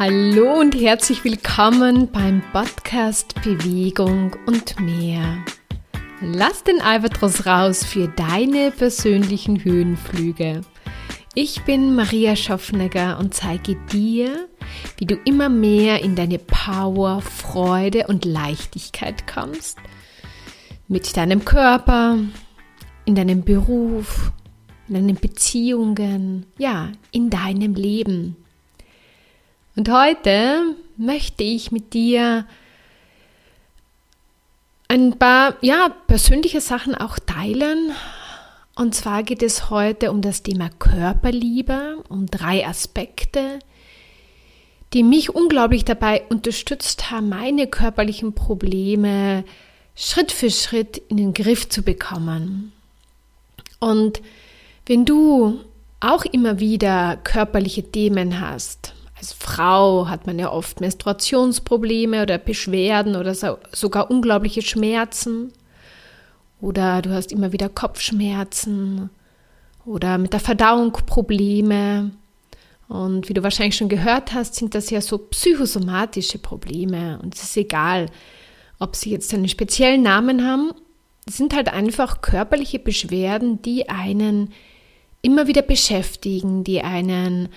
Hallo und herzlich willkommen beim Podcast Bewegung und mehr. Lass den Albatros raus für deine persönlichen Höhenflüge. Ich bin Maria Schaffnegger und zeige dir, wie du immer mehr in deine Power, Freude und Leichtigkeit kommst. Mit deinem Körper, in deinem Beruf, in deinen Beziehungen, ja, in deinem Leben. Und heute möchte ich mit dir ein paar ja, persönliche Sachen auch teilen. Und zwar geht es heute um das Thema Körperliebe, um drei Aspekte, die mich unglaublich dabei unterstützt haben, meine körperlichen Probleme Schritt für Schritt in den Griff zu bekommen. Und wenn du auch immer wieder körperliche Themen hast, als Frau hat man ja oft Menstruationsprobleme oder Beschwerden oder so, sogar unglaubliche Schmerzen. Oder du hast immer wieder Kopfschmerzen oder mit der Verdauung Probleme. Und wie du wahrscheinlich schon gehört hast, sind das ja so psychosomatische Probleme. Und es ist egal, ob sie jetzt einen speziellen Namen haben. Es sind halt einfach körperliche Beschwerden, die einen immer wieder beschäftigen, die einen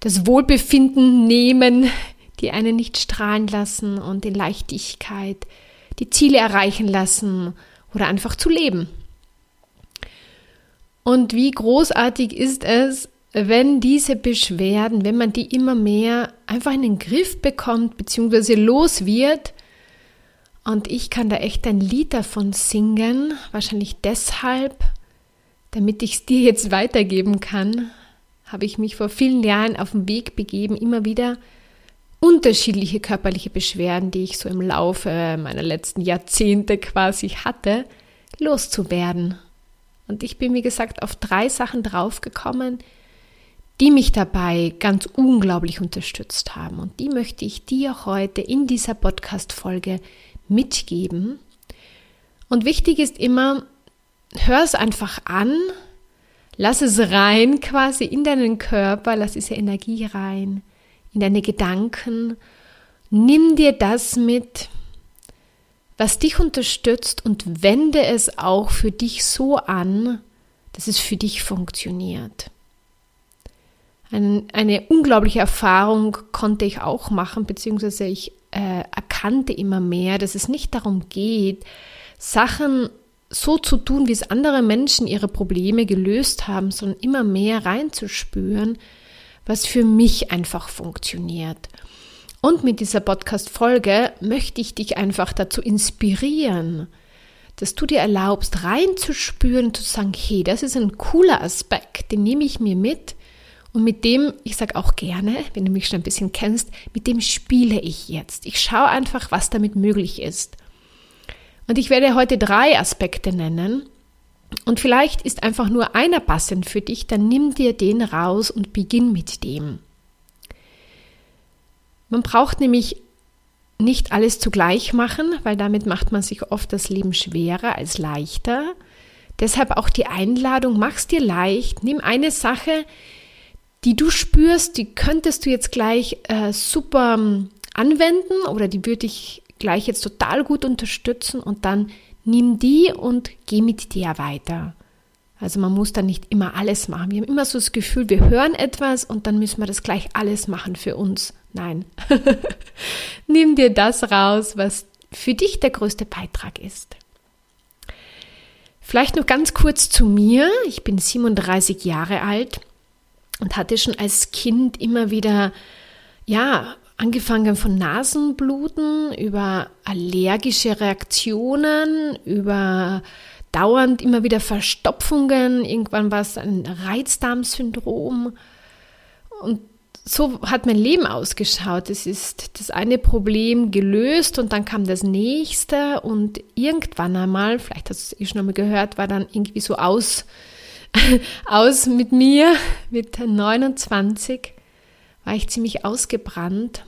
das Wohlbefinden nehmen, die einen nicht strahlen lassen und in Leichtigkeit die Ziele erreichen lassen oder einfach zu leben. Und wie großartig ist es, wenn diese Beschwerden, wenn man die immer mehr einfach in den Griff bekommt, beziehungsweise los wird. Und ich kann da echt ein Lied davon singen, wahrscheinlich deshalb, damit ich es dir jetzt weitergeben kann, habe ich mich vor vielen Jahren auf den Weg begeben, immer wieder unterschiedliche körperliche Beschwerden, die ich so im Laufe meiner letzten Jahrzehnte quasi hatte, loszuwerden. Und ich bin, wie gesagt, auf drei Sachen draufgekommen, die mich dabei ganz unglaublich unterstützt haben. Und die möchte ich dir heute in dieser Podcast-Folge mitgeben. Und wichtig ist immer, hör es einfach an, Lass es rein quasi in deinen Körper, lass diese Energie rein, in deine Gedanken. Nimm dir das mit, was dich unterstützt und wende es auch für dich so an, dass es für dich funktioniert. Ein, eine unglaubliche Erfahrung konnte ich auch machen, beziehungsweise ich äh, erkannte immer mehr, dass es nicht darum geht, Sachen so zu tun, wie es andere Menschen ihre Probleme gelöst haben, sondern immer mehr reinzuspüren, was für mich einfach funktioniert. Und mit dieser Podcast-Folge möchte ich dich einfach dazu inspirieren, dass du dir erlaubst, reinzuspüren, zu sagen, hey, das ist ein cooler Aspekt, den nehme ich mir mit und mit dem, ich sage auch gerne, wenn du mich schon ein bisschen kennst, mit dem spiele ich jetzt. Ich schaue einfach, was damit möglich ist. Und ich werde heute drei Aspekte nennen. Und vielleicht ist einfach nur einer passend für dich, dann nimm dir den raus und beginn mit dem. Man braucht nämlich nicht alles zugleich machen, weil damit macht man sich oft das Leben schwerer als leichter. Deshalb auch die Einladung, mach's dir leicht, nimm eine Sache, die du spürst, die könntest du jetzt gleich äh, super ähm, anwenden oder die würde ich gleich jetzt total gut unterstützen und dann nimm die und geh mit der weiter. Also man muss dann nicht immer alles machen. Wir haben immer so das Gefühl, wir hören etwas und dann müssen wir das gleich alles machen für uns. Nein. nimm dir das raus, was für dich der größte Beitrag ist. Vielleicht noch ganz kurz zu mir. Ich bin 37 Jahre alt und hatte schon als Kind immer wieder ja, Angefangen von Nasenbluten über allergische Reaktionen, über dauernd immer wieder Verstopfungen, irgendwann war es ein Reizdarmsyndrom. Und so hat mein Leben ausgeschaut. Es ist das eine Problem gelöst und dann kam das nächste und irgendwann einmal, vielleicht hast du es eh schon einmal gehört, war dann irgendwie so aus, aus mit mir, mit 29 war ich ziemlich ausgebrannt.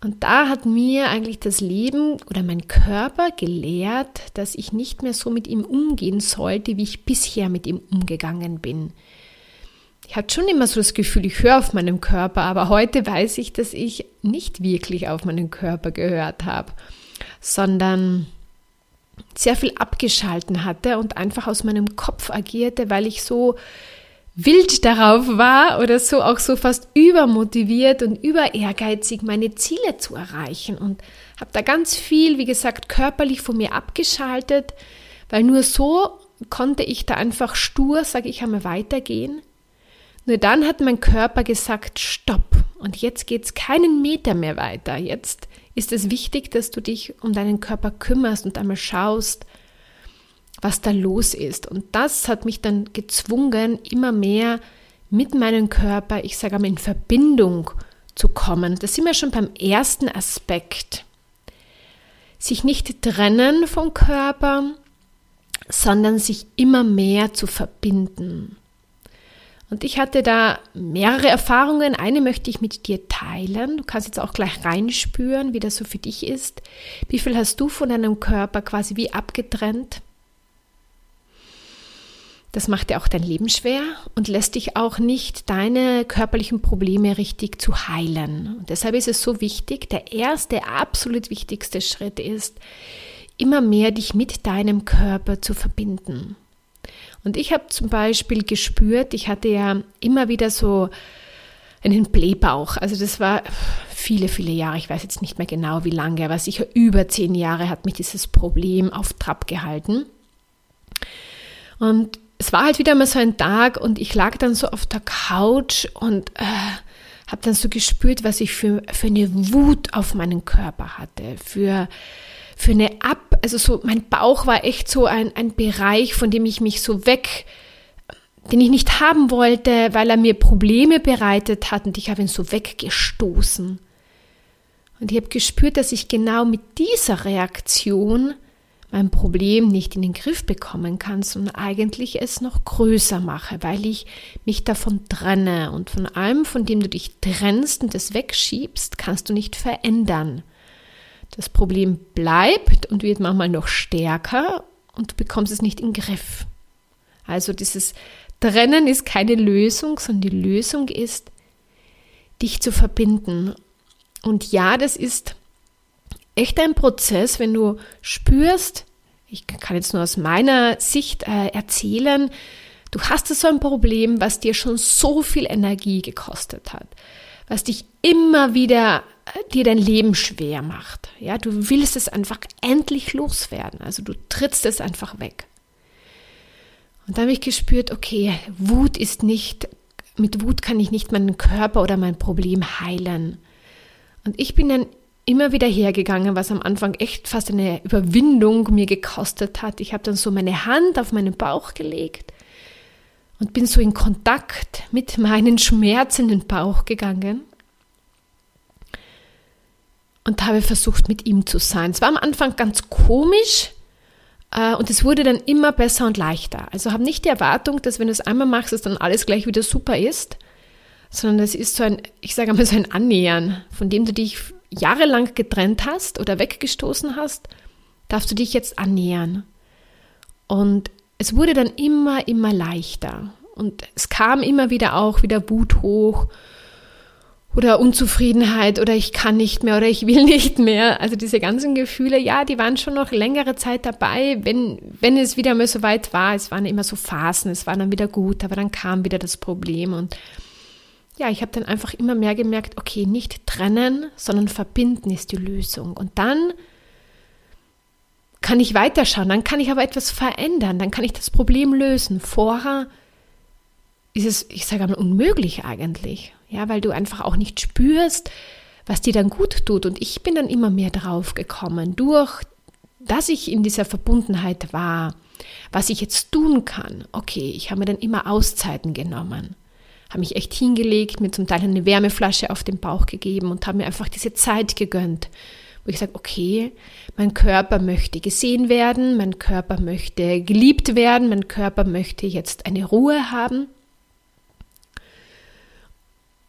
Und da hat mir eigentlich das Leben oder mein Körper gelehrt, dass ich nicht mehr so mit ihm umgehen sollte, wie ich bisher mit ihm umgegangen bin. ich hatte schon immer so das Gefühl, ich höre auf meinen Körper, aber heute weiß ich, dass ich nicht wirklich auf meinen Körper gehört habe, sondern sehr viel abgeschalten hatte und einfach aus meinem Kopf agierte, weil ich so wild darauf war oder so auch so fast übermotiviert und über ehrgeizig meine Ziele zu erreichen und habe da ganz viel, wie gesagt, körperlich von mir abgeschaltet, weil nur so konnte ich da einfach stur, sage ich einmal, weitergehen. Nur dann hat mein Körper gesagt, stopp. Und jetzt geht es keinen Meter mehr weiter. Jetzt ist es wichtig, dass du dich um deinen Körper kümmerst und einmal schaust, was da los ist. Und das hat mich dann gezwungen, immer mehr mit meinem Körper, ich sage einmal, in Verbindung zu kommen. Das sind wir schon beim ersten Aspekt. Sich nicht trennen vom Körper, sondern sich immer mehr zu verbinden. Und ich hatte da mehrere Erfahrungen. Eine möchte ich mit dir teilen. Du kannst jetzt auch gleich reinspüren, wie das so für dich ist. Wie viel hast du von deinem Körper quasi wie abgetrennt? Das macht dir auch dein Leben schwer und lässt dich auch nicht deine körperlichen Probleme richtig zu heilen. Und deshalb ist es so wichtig, der erste, absolut wichtigste Schritt ist, immer mehr dich mit deinem Körper zu verbinden. Und ich habe zum Beispiel gespürt, ich hatte ja immer wieder so einen Blähbauch. Also das war viele, viele Jahre. Ich weiß jetzt nicht mehr genau, wie lange, aber sicher über zehn Jahre hat mich dieses Problem auf Trab gehalten. Und es war halt wieder mal so ein Tag und ich lag dann so auf der Couch und äh, habe dann so gespürt, was ich für, für eine Wut auf meinen Körper hatte, für für eine Ab, also so, mein Bauch war echt so ein, ein Bereich, von dem ich mich so weg, den ich nicht haben wollte, weil er mir Probleme bereitet hat und ich habe ihn so weggestoßen. Und ich habe gespürt, dass ich genau mit dieser Reaktion mein Problem nicht in den Griff bekommen kann, sondern eigentlich es noch größer mache, weil ich mich davon trenne. Und von allem, von dem du dich trennst und es wegschiebst, kannst du nicht verändern. Das Problem bleibt und wird manchmal noch stärker und du bekommst es nicht in den Griff. Also dieses Trennen ist keine Lösung, sondern die Lösung ist, dich zu verbinden. Und ja, das ist echt ein Prozess, wenn du spürst, ich kann jetzt nur aus meiner Sicht äh, erzählen, du hast so ein Problem, was dir schon so viel Energie gekostet hat, was dich immer wieder dir dein Leben schwer macht. Ja, du willst es einfach endlich loswerden. Also du trittst es einfach weg. Und da habe ich gespürt, okay, Wut ist nicht, mit Wut kann ich nicht meinen Körper oder mein Problem heilen. Und ich bin dann immer wieder hergegangen, was am Anfang echt fast eine Überwindung mir gekostet hat. Ich habe dann so meine Hand auf meinen Bauch gelegt und bin so in Kontakt mit meinen schmerzenden Bauch gegangen und habe versucht, mit ihm zu sein. Es war am Anfang ganz komisch äh, und es wurde dann immer besser und leichter. Also habe nicht die Erwartung, dass wenn du es einmal machst, dass dann alles gleich wieder super ist, sondern es ist so ein, ich sage einmal so ein Annähern, von dem du dich jahrelang getrennt hast oder weggestoßen hast, darfst du dich jetzt annähern. Und es wurde dann immer, immer leichter. Und es kam immer wieder auch wieder Wut hoch oder Unzufriedenheit oder ich kann nicht mehr oder ich will nicht mehr. Also diese ganzen Gefühle, ja, die waren schon noch längere Zeit dabei, wenn, wenn es wieder mal so weit war. Es waren immer so Phasen, es war dann wieder gut, aber dann kam wieder das Problem und ja, ich habe dann einfach immer mehr gemerkt, okay, nicht trennen, sondern verbinden ist die Lösung. Und dann kann ich weiterschauen, dann kann ich aber etwas verändern, dann kann ich das Problem lösen. Vorher ist es, ich sage einmal, unmöglich eigentlich. Ja, weil du einfach auch nicht spürst, was dir dann gut tut. Und ich bin dann immer mehr drauf gekommen, durch, dass ich in dieser Verbundenheit war, was ich jetzt tun kann. Okay, ich habe mir dann immer Auszeiten genommen, habe mich echt hingelegt, mir zum Teil eine Wärmeflasche auf den Bauch gegeben und habe mir einfach diese Zeit gegönnt, wo ich sage, okay, mein Körper möchte gesehen werden, mein Körper möchte geliebt werden, mein Körper möchte jetzt eine Ruhe haben.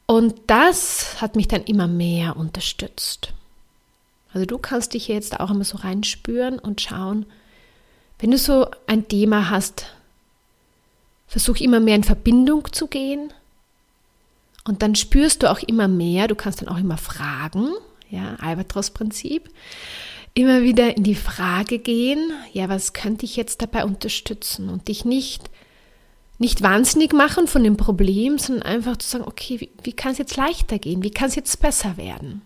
Und das hat mich dann immer mehr unterstützt. Also du kannst dich jetzt auch immer so reinspüren und schauen, wenn du so ein Thema hast, versuch immer mehr in Verbindung zu gehen Und dann spürst du auch immer mehr, du kannst dann auch immer fragen, ja, Albatros-Prinzip, immer wieder in die Frage gehen, ja, was könnte ich jetzt dabei unterstützen und dich nicht, nicht wahnsinnig machen von dem Problem, sondern einfach zu sagen, okay, wie, wie kann es jetzt leichter gehen, wie kann es jetzt besser werden?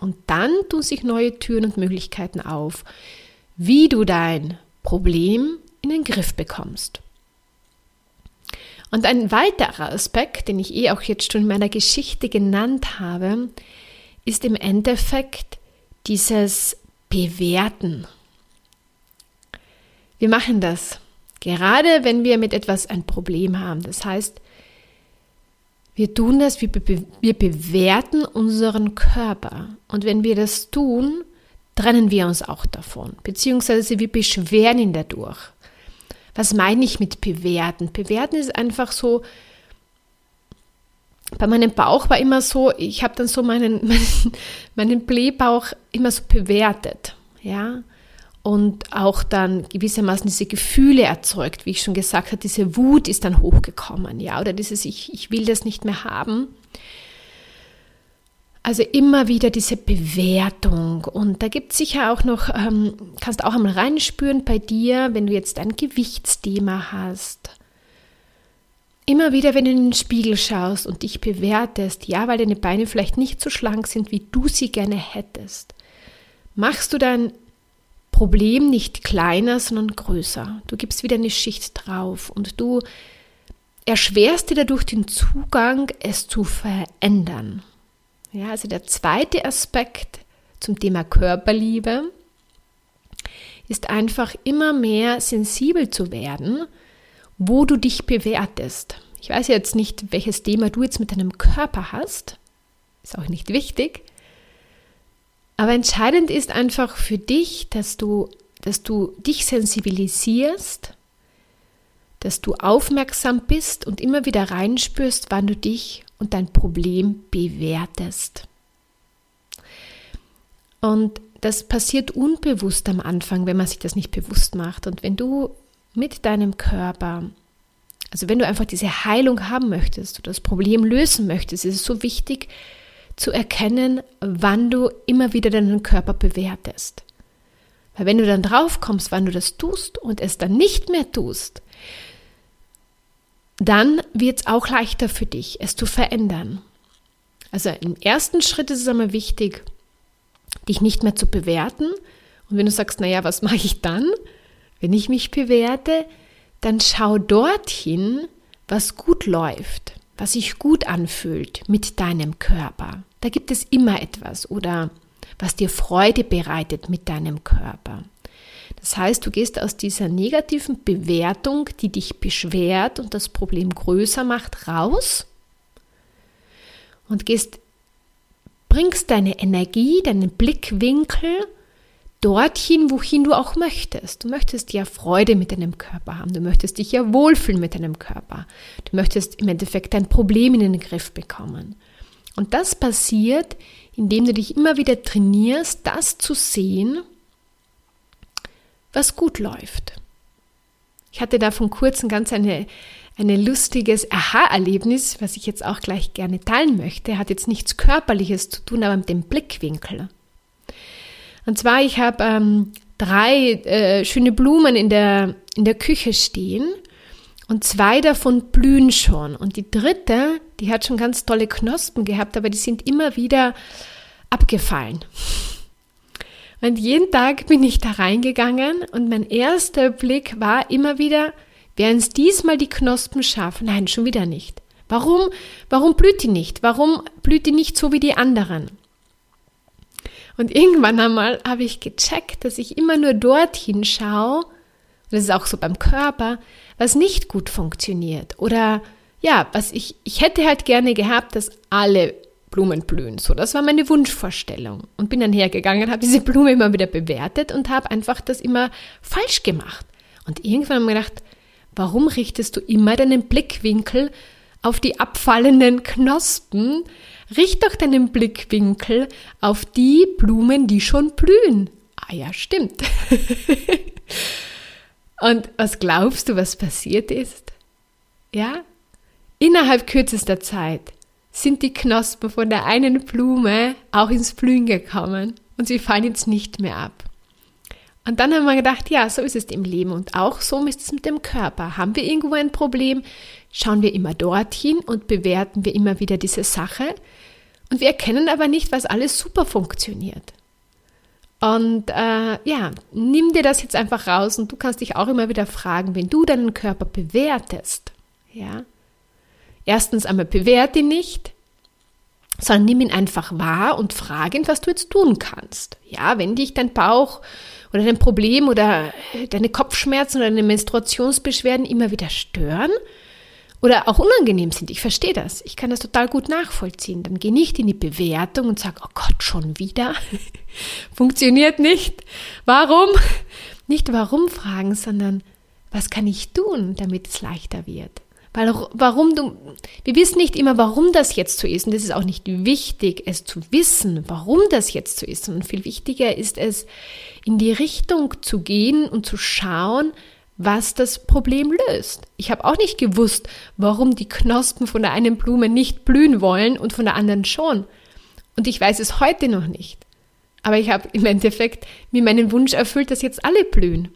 Und dann tun sich neue Türen und Möglichkeiten auf, wie du dein Problem in den Griff bekommst. Und ein weiterer Aspekt, den ich eh auch jetzt schon in meiner Geschichte genannt habe, ist im Endeffekt dieses Bewerten. Wir machen das gerade, wenn wir mit etwas ein Problem haben. Das heißt, wir tun das, wir, be wir bewerten unseren Körper. Und wenn wir das tun, trennen wir uns auch davon, beziehungsweise wir beschweren ihn dadurch. Was meine ich mit bewerten? Bewerten ist einfach so, bei meinem Bauch war immer so, ich habe dann so meinen, meinen, meinen Blähbauch immer so bewertet, ja. Und auch dann gewissermaßen diese Gefühle erzeugt, wie ich schon gesagt habe, diese Wut ist dann hochgekommen, ja, oder dieses Ich, ich will das nicht mehr haben. Also immer wieder diese Bewertung. Und da gibt es sicher auch noch, ähm, kannst auch einmal reinspüren bei dir, wenn du jetzt ein Gewichtsthema hast. Immer wieder, wenn du in den Spiegel schaust und dich bewertest, ja, weil deine Beine vielleicht nicht so schlank sind, wie du sie gerne hättest, machst du dein Problem nicht kleiner, sondern größer. Du gibst wieder eine Schicht drauf und du erschwerst dir dadurch den Zugang, es zu verändern. Ja, also der zweite Aspekt zum Thema Körperliebe ist einfach immer mehr sensibel zu werden, wo du dich bewertest. Ich weiß jetzt nicht, welches Thema du jetzt mit deinem Körper hast, ist auch nicht wichtig, aber entscheidend ist einfach für dich, dass du, dass du dich sensibilisierst, dass du aufmerksam bist und immer wieder reinspürst, wann du dich und dein Problem bewertest. Und das passiert unbewusst am Anfang, wenn man sich das nicht bewusst macht. Und wenn du mit deinem Körper, also wenn du einfach diese Heilung haben möchtest oder das Problem lösen möchtest, ist es so wichtig zu erkennen, wann du immer wieder deinen Körper bewertest. Weil wenn du dann drauf kommst, wann du das tust und es dann nicht mehr tust, dann wird es auch leichter für dich, es zu verändern. Also im ersten Schritt ist es einmal wichtig, dich nicht mehr zu bewerten. Und wenn du sagst, naja, was mache ich dann, wenn ich mich bewerte, dann schau dorthin, was gut läuft, was sich gut anfühlt mit deinem Körper. Da gibt es immer etwas oder was dir Freude bereitet mit deinem Körper. Das heißt, du gehst aus dieser negativen Bewertung, die dich beschwert und das Problem größer macht, raus und gehst, bringst deine Energie, deinen Blickwinkel dorthin, wohin du auch möchtest. Du möchtest ja Freude mit deinem Körper haben, du möchtest dich ja wohlfühlen mit deinem Körper. Du möchtest im Endeffekt dein Problem in den Griff bekommen. Und das passiert, indem du dich immer wieder trainierst, das zu sehen, was gut läuft. Ich hatte da von kurzem ganz eine, ein lustiges Aha-Erlebnis, was ich jetzt auch gleich gerne teilen möchte. Hat jetzt nichts Körperliches zu tun, aber mit dem Blickwinkel. Und zwar, ich habe ähm, drei äh, schöne Blumen in der, in der Küche stehen und zwei davon blühen schon. Und die dritte, die hat schon ganz tolle Knospen gehabt, aber die sind immer wieder abgefallen. Und jeden Tag bin ich da reingegangen und mein erster Blick war immer wieder, werden es diesmal die Knospen schaffen? Nein, schon wieder nicht. Warum, warum blüht die nicht? Warum blüht die nicht so wie die anderen? Und irgendwann einmal habe ich gecheckt, dass ich immer nur dorthin schaue, das ist auch so beim Körper, was nicht gut funktioniert. Oder ja, was ich, ich hätte halt gerne gehabt, dass alle Blumen blühen. So, das war meine Wunschvorstellung. Und bin dann hergegangen, habe diese Blume immer wieder bewertet und habe einfach das immer falsch gemacht. Und irgendwann habe ich mir gedacht, warum richtest du immer deinen Blickwinkel auf die abfallenden Knospen? Richt doch deinen Blickwinkel auf die Blumen, die schon blühen. Ah ja, stimmt. und was glaubst du, was passiert ist? Ja, innerhalb kürzester Zeit sind die Knospen von der einen Blume auch ins Blühen gekommen und sie fallen jetzt nicht mehr ab. Und dann haben wir gedacht, ja, so ist es im Leben und auch so ist es mit dem Körper. Haben wir irgendwo ein Problem, schauen wir immer dorthin und bewerten wir immer wieder diese Sache. Und wir erkennen aber nicht, was alles super funktioniert. Und äh, ja, nimm dir das jetzt einfach raus und du kannst dich auch immer wieder fragen, wenn du deinen Körper bewertest, ja, erstens einmal bewerte ihn nicht, sondern nimm ihn einfach wahr und frage ihn, was du jetzt tun kannst. Ja, wenn dich dein Bauch oder dein Problem oder deine Kopfschmerzen oder deine Menstruationsbeschwerden immer wieder stören oder auch unangenehm sind, ich verstehe das, ich kann das total gut nachvollziehen, dann geh nicht in die Bewertung und sag, oh Gott, schon wieder? Funktioniert nicht. Warum? Nicht warum fragen, sondern was kann ich tun, damit es leichter wird? Weil warum du, wir wissen nicht immer, warum das jetzt so ist. Und es ist auch nicht wichtig, es zu wissen, warum das jetzt so ist, sondern viel wichtiger ist es, in die Richtung zu gehen und zu schauen, was das Problem löst. Ich habe auch nicht gewusst, warum die Knospen von der einen Blume nicht blühen wollen und von der anderen schon. Und ich weiß es heute noch nicht. Aber ich habe im Endeffekt mir meinen Wunsch erfüllt, dass jetzt alle blühen.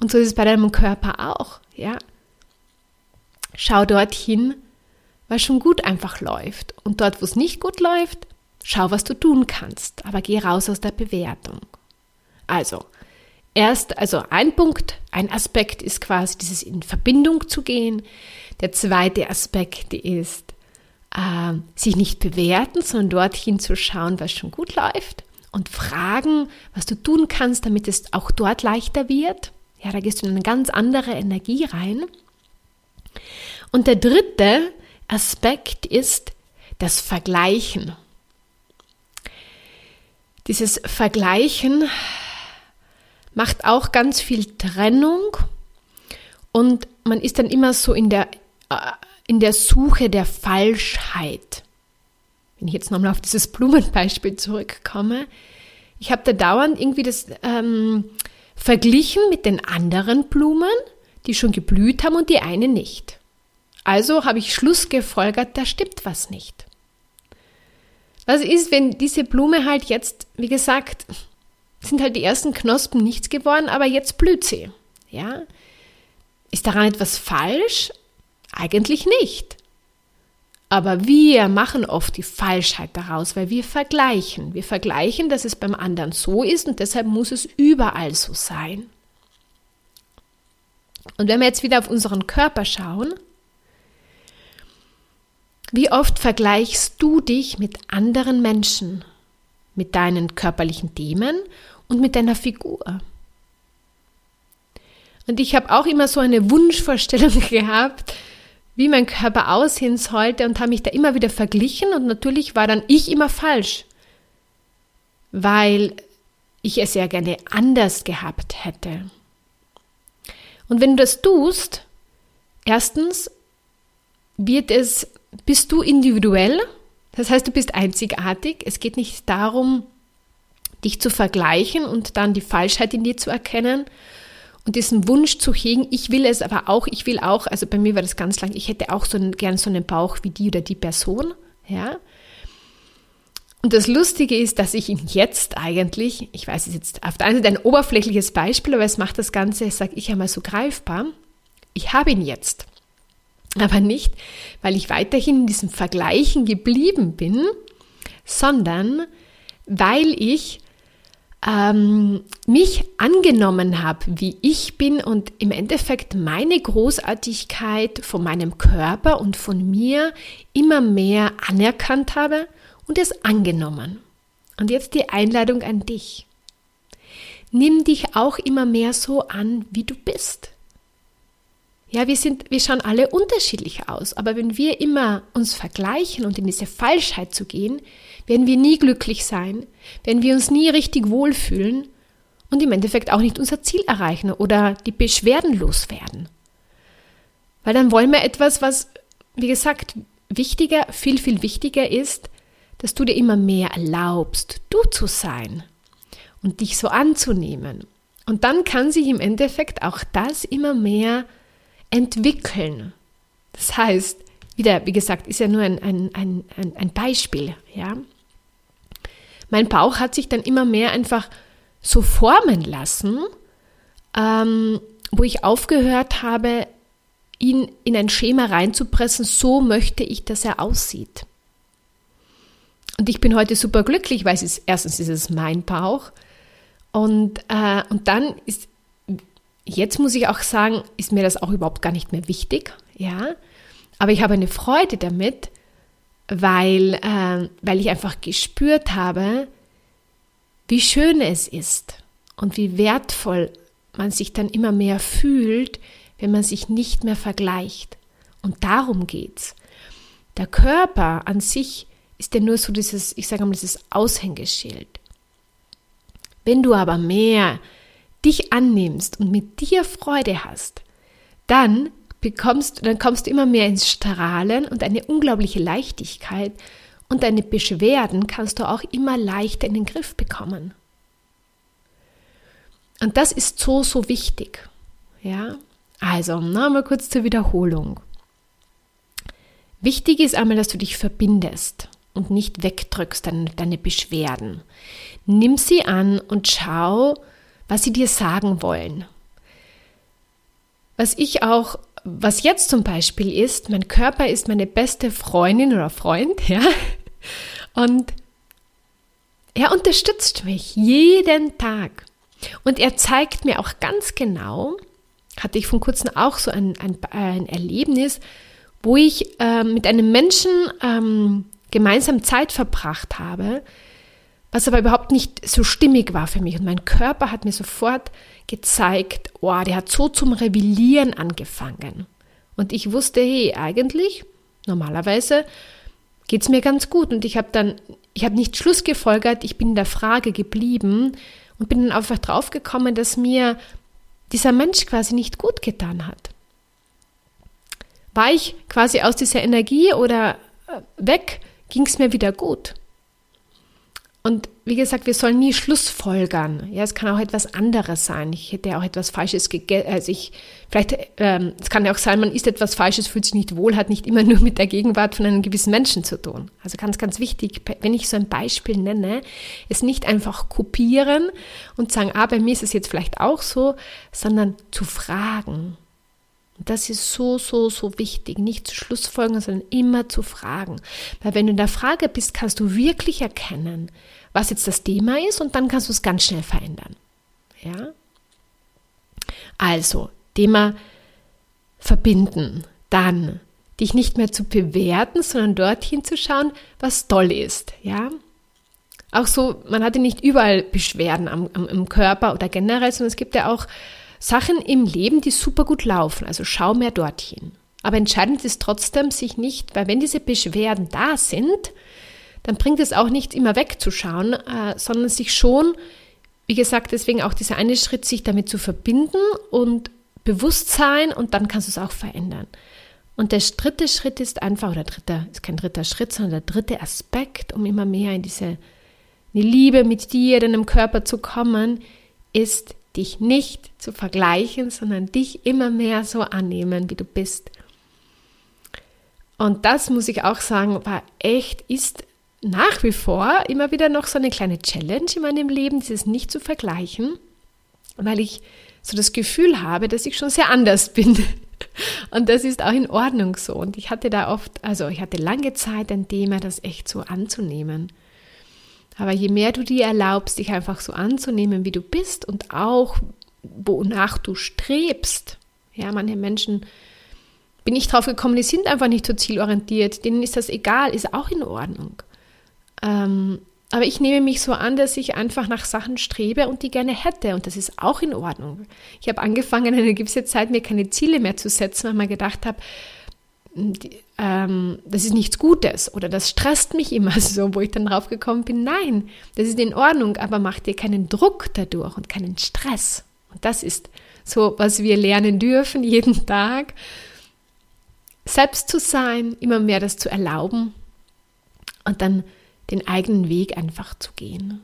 Und so ist es bei deinem Körper auch, ja. Schau dorthin, was schon gut einfach läuft. Und dort, wo es nicht gut läuft, schau, was du tun kannst. Aber geh raus aus der Bewertung. Also, erst, also ein Punkt, ein Aspekt ist quasi dieses in Verbindung zu gehen. Der zweite Aspekt ist, äh, sich nicht bewerten, sondern dorthin zu schauen, was schon gut läuft und fragen, was du tun kannst, damit es auch dort leichter wird. Ja, da gehst du in eine ganz andere Energie rein. Und der dritte Aspekt ist das Vergleichen. Dieses Vergleichen macht auch ganz viel Trennung und man ist dann immer so in der, äh, in der Suche der Falschheit. Wenn ich jetzt nochmal auf dieses Blumenbeispiel zurückkomme, ich habe da dauernd irgendwie das ähm, verglichen mit den anderen Blumen, die schon geblüht haben und die eine nicht. Also habe ich Schluss gefolgert, da stimmt was nicht. Was ist, wenn diese Blume halt jetzt, wie gesagt, sind halt die ersten Knospen nichts geworden, aber jetzt blüht sie. Ja? Ist daran etwas falsch? Eigentlich nicht. Aber wir machen oft die Falschheit daraus, weil wir vergleichen. Wir vergleichen, dass es beim anderen so ist und deshalb muss es überall so sein. Und wenn wir jetzt wieder auf unseren Körper schauen, wie oft vergleichst du dich mit anderen Menschen, mit deinen körperlichen Themen und mit deiner Figur? Und ich habe auch immer so eine Wunschvorstellung gehabt, wie mein Körper aussehen sollte und habe mich da immer wieder verglichen und natürlich war dann ich immer falsch, weil ich es sehr gerne anders gehabt hätte. Und wenn du das tust, erstens wird es bist du individuell. Das heißt, du bist einzigartig. Es geht nicht darum, dich zu vergleichen und dann die Falschheit in dir zu erkennen und diesen Wunsch zu hegen, ich will es aber auch, ich will auch, also bei mir war das ganz lang, ich hätte auch so gern so einen Bauch wie die oder die Person, ja. Und das Lustige ist, dass ich ihn jetzt eigentlich, ich weiß es jetzt auf der einen Seite ein oberflächliches Beispiel, aber es macht das Ganze, sage ich einmal so greifbar, ich habe ihn jetzt. Aber nicht, weil ich weiterhin in diesem Vergleichen geblieben bin, sondern weil ich ähm, mich angenommen habe, wie ich bin und im Endeffekt meine Großartigkeit von meinem Körper und von mir immer mehr anerkannt habe und es angenommen. Und jetzt die Einladung an dich. Nimm dich auch immer mehr so an, wie du bist. Ja, wir sind, wir schauen alle unterschiedlich aus, aber wenn wir immer uns vergleichen und in diese Falschheit zu gehen, werden wir nie glücklich sein, werden wir uns nie richtig wohlfühlen und im Endeffekt auch nicht unser Ziel erreichen oder die Beschwerden loswerden. Weil dann wollen wir etwas, was, wie gesagt, wichtiger, viel, viel wichtiger ist, dass du dir immer mehr erlaubst, du zu sein und dich so anzunehmen. Und dann kann sich im Endeffekt auch das immer mehr entwickeln. Das heißt, wieder, wie gesagt, ist ja nur ein, ein, ein, ein Beispiel, ja. Mein Bauch hat sich dann immer mehr einfach so formen lassen, ähm, wo ich aufgehört habe, ihn in ein Schema reinzupressen, so möchte ich, dass er aussieht. Und ich bin heute super glücklich, weil es ist, erstens ist es mein Bauch und, äh, und dann ist, jetzt muss ich auch sagen, ist mir das auch überhaupt gar nicht mehr wichtig, ja, aber ich habe eine Freude damit, weil, äh, weil ich einfach gespürt habe, wie schön es ist und wie wertvoll man sich dann immer mehr fühlt, wenn man sich nicht mehr vergleicht. Und darum geht's. Der Körper an sich ist ja nur so dieses, ich sage mal, dieses Aushängeschild. Wenn du aber mehr dich annimmst und mit dir Freude hast, dann bekommst, dann kommst du immer mehr ins Strahlen und eine unglaubliche Leichtigkeit und deine Beschwerden kannst du auch immer leichter in den Griff bekommen. Und das ist so, so wichtig. Ja, also, nochmal kurz zur Wiederholung. Wichtig ist einmal, dass du dich verbindest und nicht wegdrückst deine, deine Beschwerden. Nimm sie an und schau, was sie dir sagen wollen. Was ich auch, was jetzt zum Beispiel ist, mein Körper ist meine beste Freundin oder Freund, ja, und er unterstützt mich jeden Tag. Und er zeigt mir auch ganz genau, hatte ich vor kurzem auch so ein, ein, ein Erlebnis, wo ich äh, mit einem Menschen ähm, gemeinsam Zeit verbracht habe, was aber überhaupt nicht so stimmig war für mich. Und mein Körper hat mir sofort gezeigt, oh, der hat so zum Rebellieren angefangen. Und ich wusste, hey, eigentlich, normalerweise geht es mir ganz gut. Und ich habe dann, ich habe nicht Schluss gefolgert, ich bin in der Frage geblieben und bin dann einfach draufgekommen, dass mir dieser Mensch quasi nicht gut getan hat. War ich quasi aus dieser Energie oder äh, weg, ging es mir wieder gut. Und wie gesagt, wir sollen nie Schlussfolgern. Ja, es kann auch etwas anderes sein. Ich hätte auch etwas Falsches gegessen. Also ich, vielleicht, ähm, es kann ja auch sein, man isst etwas Falsches, fühlt sich nicht wohl, hat nicht immer nur mit der Gegenwart von einem gewissen Menschen zu tun. Also ganz, ganz wichtig, wenn ich so ein Beispiel nenne, es nicht einfach kopieren und sagen, ah, bei mir ist es jetzt vielleicht auch so, sondern zu fragen. Das ist so, so, so wichtig, nicht zu Schlussfolgern, sondern immer zu fragen. Weil wenn du in der Frage bist, kannst du wirklich erkennen, was jetzt das Thema ist und dann kannst du es ganz schnell verändern. Ja? Also, Thema verbinden. Dann dich nicht mehr zu bewerten, sondern dorthin zu schauen, was toll ist. Ja? Auch so, man hatte nicht überall Beschwerden am, am, im Körper oder generell, sondern es gibt ja auch Sachen im Leben, die super gut laufen. Also schau mehr dorthin. Aber entscheidend ist trotzdem, sich nicht, weil wenn diese Beschwerden da sind, dann bringt es auch nicht immer wegzuschauen, äh, sondern sich schon, wie gesagt, deswegen auch dieser eine Schritt, sich damit zu verbinden und Bewusstsein und dann kannst du es auch verändern. Und der dritte Schritt ist einfach, oder dritter, ist kein dritter Schritt, sondern der dritte Aspekt, um immer mehr in diese in die Liebe mit dir, deinem Körper zu kommen, ist dich nicht zu vergleichen, sondern dich immer mehr so annehmen, wie du bist. Und das muss ich auch sagen, war echt, ist nach wie vor immer wieder noch so eine kleine Challenge in meinem Leben, dieses nicht zu vergleichen, weil ich so das Gefühl habe, dass ich schon sehr anders bin. Und das ist auch in Ordnung so. Und ich hatte da oft, also ich hatte lange Zeit ein Thema, das echt so anzunehmen. Aber je mehr du dir erlaubst, dich einfach so anzunehmen, wie du bist und auch wonach du strebst, ja, manche Menschen bin ich drauf gekommen, die sind einfach nicht so zielorientiert, denen ist das egal, ist auch in Ordnung. Ähm, aber ich nehme mich so an, dass ich einfach nach Sachen strebe und die gerne hätte und das ist auch in Ordnung. Ich habe angefangen, eine gewisse Zeit mir keine Ziele mehr zu setzen, weil ich mir gedacht habe, ähm, das ist nichts Gutes oder das stresst mich immer so, wo ich dann drauf gekommen bin, nein, das ist in Ordnung, aber mach dir keinen Druck dadurch und keinen Stress. Und das ist so, was wir lernen dürfen jeden Tag, selbst zu sein, immer mehr das zu erlauben und dann den eigenen Weg einfach zu gehen.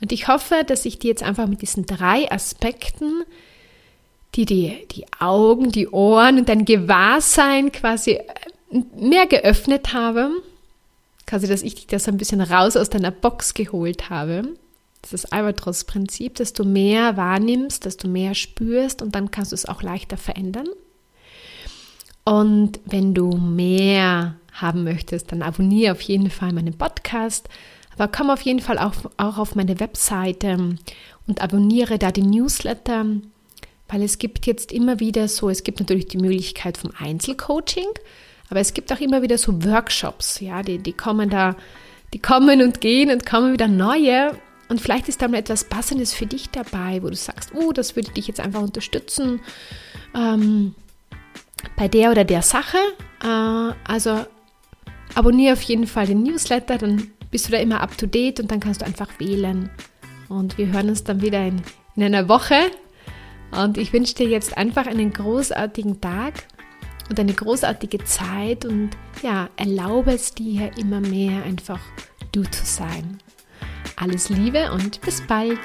Und ich hoffe, dass ich dir jetzt einfach mit diesen drei Aspekten die, die, die Augen, die Ohren und dein Gewahrsein quasi äh, mehr geöffnet habe, quasi, dass ich dich da so ein bisschen raus aus deiner Box geholt habe. Das ist das Albatros-Prinzip, dass du mehr wahrnimmst, dass du mehr spürst und dann kannst du es auch leichter verändern. Und wenn du mehr haben möchtest, dann abonniere auf jeden Fall meinen Podcast. Aber komm auf jeden Fall auch, auch auf meine Webseite und abonniere da die Newsletter, weil es gibt jetzt immer wieder so, es gibt natürlich die Möglichkeit vom Einzelcoaching, aber es gibt auch immer wieder so Workshops, ja, die, die kommen da, die kommen und gehen und kommen wieder neue. Und vielleicht ist da mal etwas Passendes für dich dabei, wo du sagst, oh, das würde dich jetzt einfach unterstützen ähm, bei der oder der Sache. Äh, also abonniere auf jeden Fall den Newsletter, dann bist du da immer up to date und dann kannst du einfach wählen. Und wir hören uns dann wieder in, in einer Woche. Und ich wünsche dir jetzt einfach einen großartigen Tag und eine großartige Zeit und ja, erlaube es dir immer mehr einfach du zu sein. Alles Liebe und bis bald.